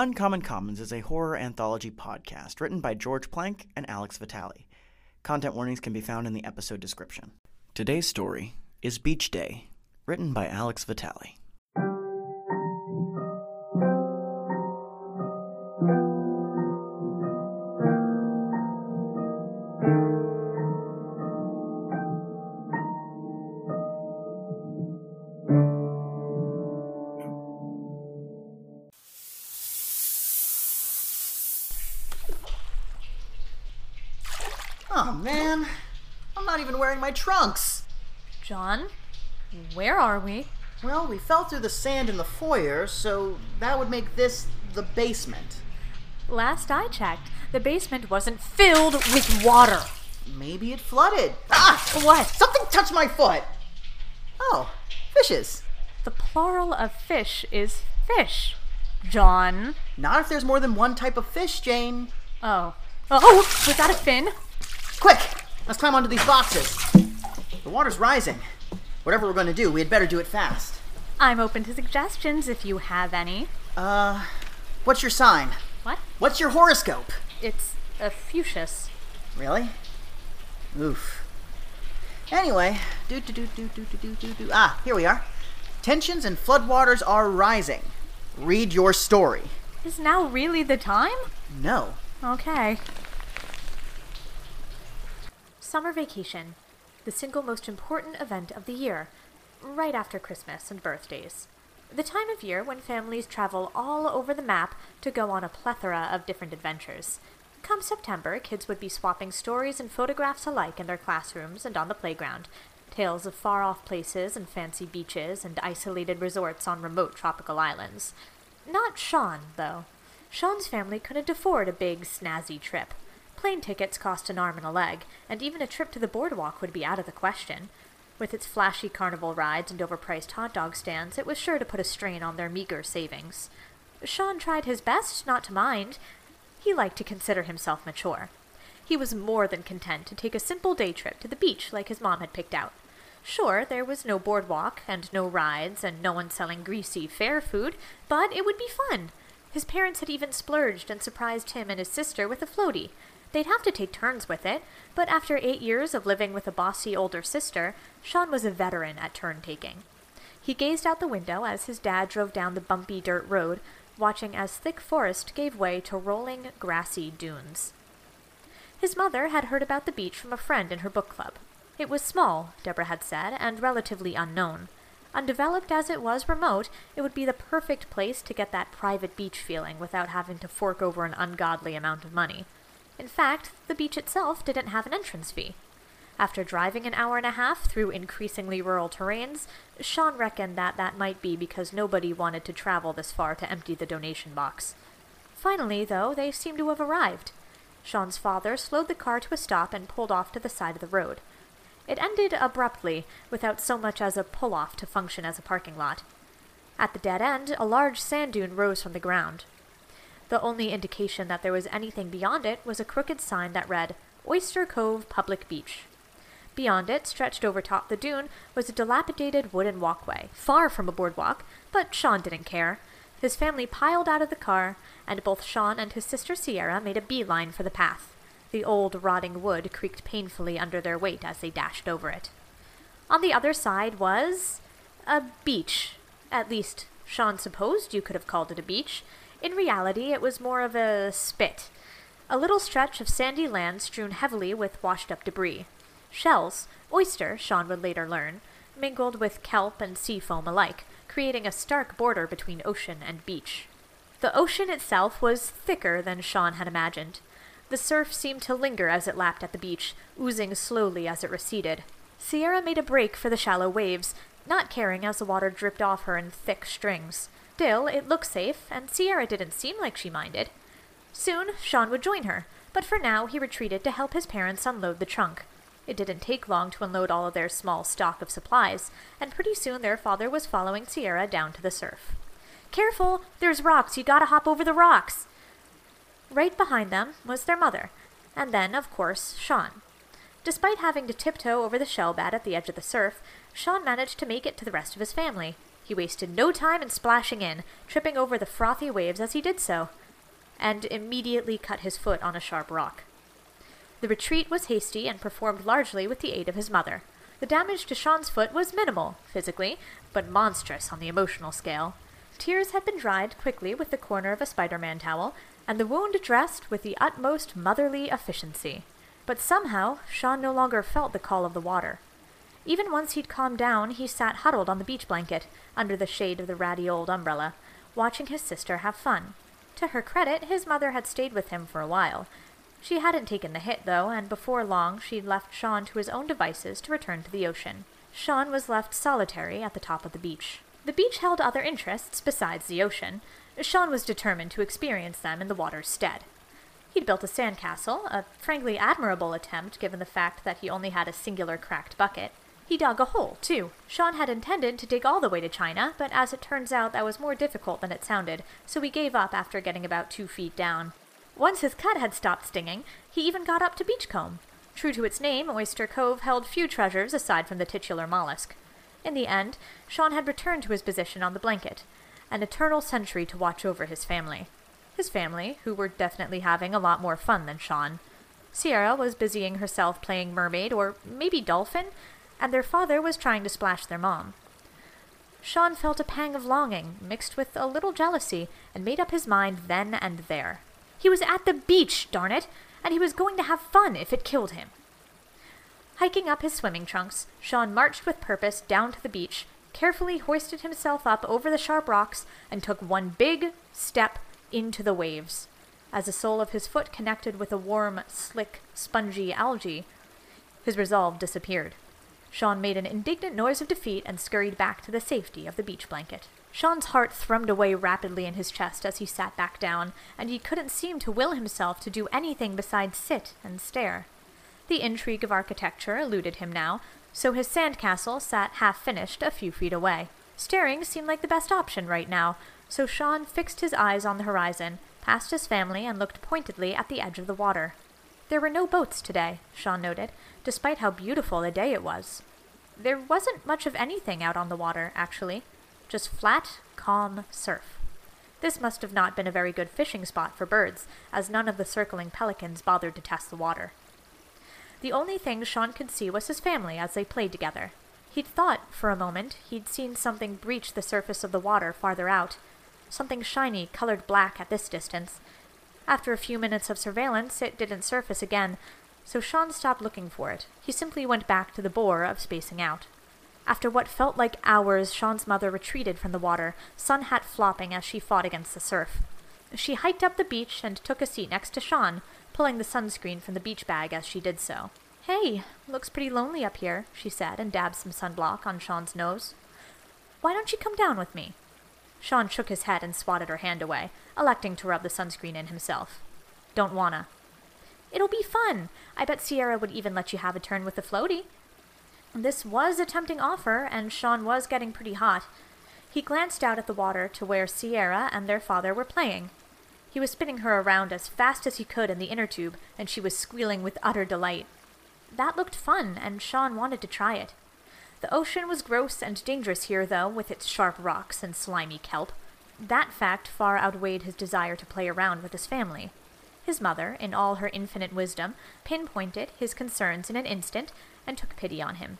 Uncommon Commons is a horror anthology podcast written by George Plank and Alex Vitale. Content warnings can be found in the episode description. Today's story is Beach Day, written by Alex Vitale. Man, I'm not even wearing my trunks. John, where are we? Well, we fell through the sand in the foyer, so that would make this the basement. Last I checked, the basement wasn't filled with water. Maybe it flooded. Ah! What? Something touched my foot! Oh, fishes. The plural of fish is fish. John. Not if there's more than one type of fish, Jane. Oh. Oh, was that a fin? Quick! Let's climb onto these boxes. The water's rising. Whatever we're going to do, we had better do it fast. I'm open to suggestions if you have any. Uh, what's your sign? What? What's your horoscope? It's a fuchsius. Really? Oof. Anyway, do do do do do do do do. Ah, here we are. Tensions and floodwaters are rising. Read your story. Is now really the time? No. Okay. Summer vacation, the single most important event of the year, right after Christmas and birthdays. The time of year when families travel all over the map to go on a plethora of different adventures. Come September, kids would be swapping stories and photographs alike in their classrooms and on the playground. Tales of far off places and fancy beaches and isolated resorts on remote tropical islands. Not Sean, though. Sean's family couldn't afford a big, snazzy trip. Plane tickets cost an arm and a leg, and even a trip to the boardwalk would be out of the question. With its flashy carnival rides and overpriced hot dog stands, it was sure to put a strain on their meager savings. Sean tried his best not to mind. He liked to consider himself mature. He was more than content to take a simple day trip to the beach like his mom had picked out. Sure, there was no boardwalk and no rides and no one selling greasy fair food, but it would be fun. His parents had even splurged and surprised him and his sister with a floaty. They'd have to take turns with it, but after eight years of living with a bossy older sister, Sean was a veteran at turn taking. He gazed out the window as his dad drove down the bumpy dirt road, watching as thick forest gave way to rolling, grassy dunes. His mother had heard about the beach from a friend in her book club. It was small, Deborah had said, and relatively unknown. Undeveloped as it was remote, it would be the perfect place to get that private beach feeling without having to fork over an ungodly amount of money. In fact, the beach itself didn't have an entrance fee. After driving an hour and a half through increasingly rural terrains, Sean reckoned that that might be because nobody wanted to travel this far to empty the donation box. Finally, though, they seemed to have arrived. Sean's father slowed the car to a stop and pulled off to the side of the road. It ended abruptly, without so much as a pull off to function as a parking lot. At the dead end, a large sand dune rose from the ground. The only indication that there was anything beyond it was a crooked sign that read, Oyster Cove Public Beach. Beyond it, stretched over top the dune, was a dilapidated wooden walkway, far from a boardwalk, but Sean didn't care. His family piled out of the car, and both Sean and his sister Sierra made a beeline for the path. The old, rotting wood creaked painfully under their weight as they dashed over it. On the other side was. a beach. At least, Sean supposed you could have called it a beach. In reality, it was more of a spit. A little stretch of sandy land strewn heavily with washed up debris. Shells, oyster, Sean would later learn, mingled with kelp and sea foam alike, creating a stark border between ocean and beach. The ocean itself was thicker than Sean had imagined. The surf seemed to linger as it lapped at the beach, oozing slowly as it receded. Sierra made a break for the shallow waves, not caring as the water dripped off her in thick strings. Still, it looked safe, and Sierra didn't seem like she minded. Soon, Sean would join her, but for now he retreated to help his parents unload the trunk. It didn't take long to unload all of their small stock of supplies, and pretty soon their father was following Sierra down to the surf. Careful! There's rocks! You gotta hop over the rocks! Right behind them was their mother, and then, of course, Sean. Despite having to tiptoe over the shell bed at the edge of the surf, Sean managed to make it to the rest of his family. He wasted no time in splashing in, tripping over the frothy waves as he did so, and immediately cut his foot on a sharp rock. The retreat was hasty and performed largely with the aid of his mother. The damage to Sean's foot was minimal, physically, but monstrous on the emotional scale. Tears had been dried quickly with the corner of a Spider Man towel, and the wound dressed with the utmost motherly efficiency. But somehow, Sean no longer felt the call of the water. Even once he'd calmed down, he sat huddled on the beach blanket, under the shade of the ratty old umbrella, watching his sister have fun. To her credit, his mother had stayed with him for a while. She hadn't taken the hit, though, and before long she'd left Sean to his own devices to return to the ocean. Sean was left solitary at the top of the beach. The beach held other interests besides the ocean. Sean was determined to experience them in the water's stead. He'd built a sandcastle, a frankly admirable attempt given the fact that he only had a singular cracked bucket. He dug a hole, too. Sean had intended to dig all the way to China, but as it turns out, that was more difficult than it sounded, so he gave up after getting about two feet down. Once his cut had stopped stinging, he even got up to Beachcomb. True to its name, Oyster Cove held few treasures aside from the titular mollusk. In the end, Sean had returned to his position on the blanket, an eternal sentry to watch over his family. His family, who were definitely having a lot more fun than Sean. Sierra was busying herself playing mermaid, or maybe dolphin, and their father was trying to splash their mom. Sean felt a pang of longing, mixed with a little jealousy, and made up his mind then and there. He was at the beach, darn it, and he was going to have fun if it killed him. Hiking up his swimming trunks, Sean marched with purpose down to the beach, carefully hoisted himself up over the sharp rocks, and took one big step into the waves. As the sole of his foot connected with a warm, slick, spongy algae, his resolve disappeared. Sean made an indignant noise of defeat and scurried back to the safety of the beach blanket. Sean's heart thrummed away rapidly in his chest as he sat back down, and he couldn't seem to will himself to do anything besides sit and stare. The intrigue of architecture eluded him now, so his sandcastle sat half finished a few feet away. Staring seemed like the best option right now, so Sean fixed his eyes on the horizon, passed his family, and looked pointedly at the edge of the water. There were no boats today, Sean noted, despite how beautiful a day it was. There wasn't much of anything out on the water, actually. Just flat, calm surf. This must have not been a very good fishing spot for birds, as none of the circling pelicans bothered to test the water. The only thing Sean could see was his family as they played together. He'd thought, for a moment, he'd seen something breach the surface of the water farther out, something shiny, colored black at this distance, after a few minutes of surveillance, it didn't surface again, so Sean stopped looking for it. He simply went back to the bore of spacing out. After what felt like hours, Sean's mother retreated from the water, sun hat flopping as she fought against the surf. She hiked up the beach and took a seat next to Sean, pulling the sunscreen from the beach bag as she did so. Hey, looks pretty lonely up here, she said, and dabbed some sunblock on Sean's nose. Why don't you come down with me? Sean shook his head and swatted her hand away, electing to rub the sunscreen in himself. Don't wanna. It'll be fun. I bet Sierra would even let you have a turn with the floaty. This was a tempting offer, and Sean was getting pretty hot. He glanced out at the water to where Sierra and their father were playing. He was spinning her around as fast as he could in the inner tube, and she was squealing with utter delight. That looked fun, and Sean wanted to try it. The ocean was gross and dangerous here, though, with its sharp rocks and slimy kelp. That fact far outweighed his desire to play around with his family. His mother, in all her infinite wisdom, pinpointed his concerns in an instant and took pity on him.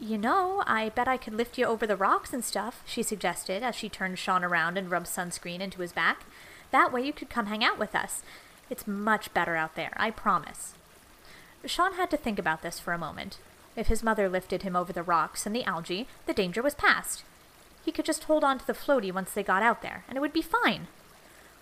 You know, I bet I could lift you over the rocks and stuff, she suggested as she turned Sean around and rubbed sunscreen into his back. That way you could come hang out with us. It's much better out there, I promise. Sean had to think about this for a moment. If his mother lifted him over the rocks and the algae, the danger was past. He could just hold on to the floaty once they got out there, and it would be fine.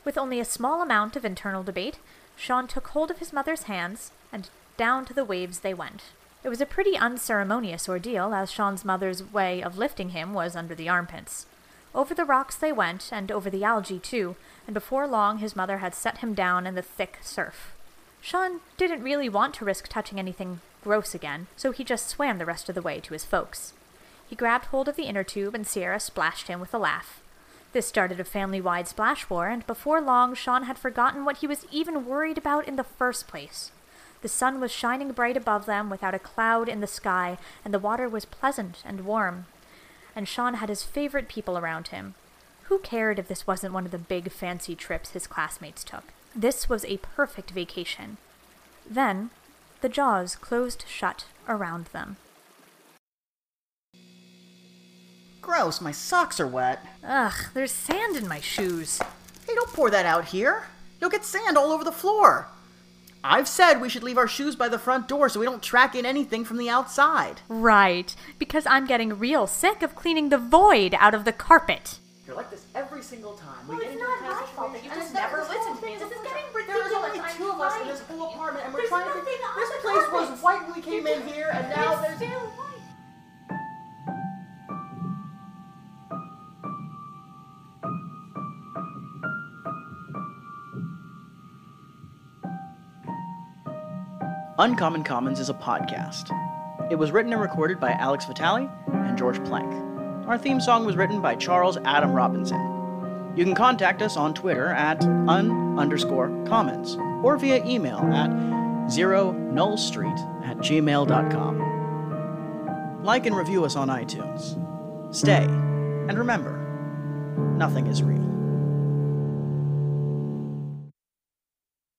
With only a small amount of internal debate, Sean took hold of his mother's hands, and down to the waves they went. It was a pretty unceremonious ordeal, as Sean's mother's way of lifting him was under the armpits. Over the rocks they went, and over the algae too, and before long his mother had set him down in the thick surf. Sean didn't really want to risk touching anything gross again, so he just swam the rest of the way to his folks. He grabbed hold of the inner tube, and Sierra splashed him with a laugh. This started a family wide splash war, and before long Sean had forgotten what he was even worried about in the first place. The sun was shining bright above them without a cloud in the sky, and the water was pleasant and warm. and Sean had his favorite people around him. Who cared if this wasn't one of the big fancy trips his classmates took? This was a perfect vacation. Then, the jaws closed shut around them. Gross, my socks are wet. Ugh, there's sand in my shoes. Hey, don't pour that out here. You'll get sand all over the floor. I've said we should leave our shoes by the front door so we don't track in anything from the outside. Right, because I'm getting real sick of cleaning the void out of the carpet. You're like this every single time. Well, we it's not a kind of my fault that you just never listen to me. thing. This is There's getting only- There's only two of us in this whole apartment, and we're There's trying to. nothing on This the place was white when we came in here, and now It's there's. still white. Uncommon Commons is a podcast. It was written and recorded by Alex Vitale and George Plank. Our theme song was written by Charles Adam Robinson. You can contact us on Twitter at un underscore commons or via email at zero nullstreet at gmail.com. Like and review us on iTunes. Stay, and remember, nothing is real.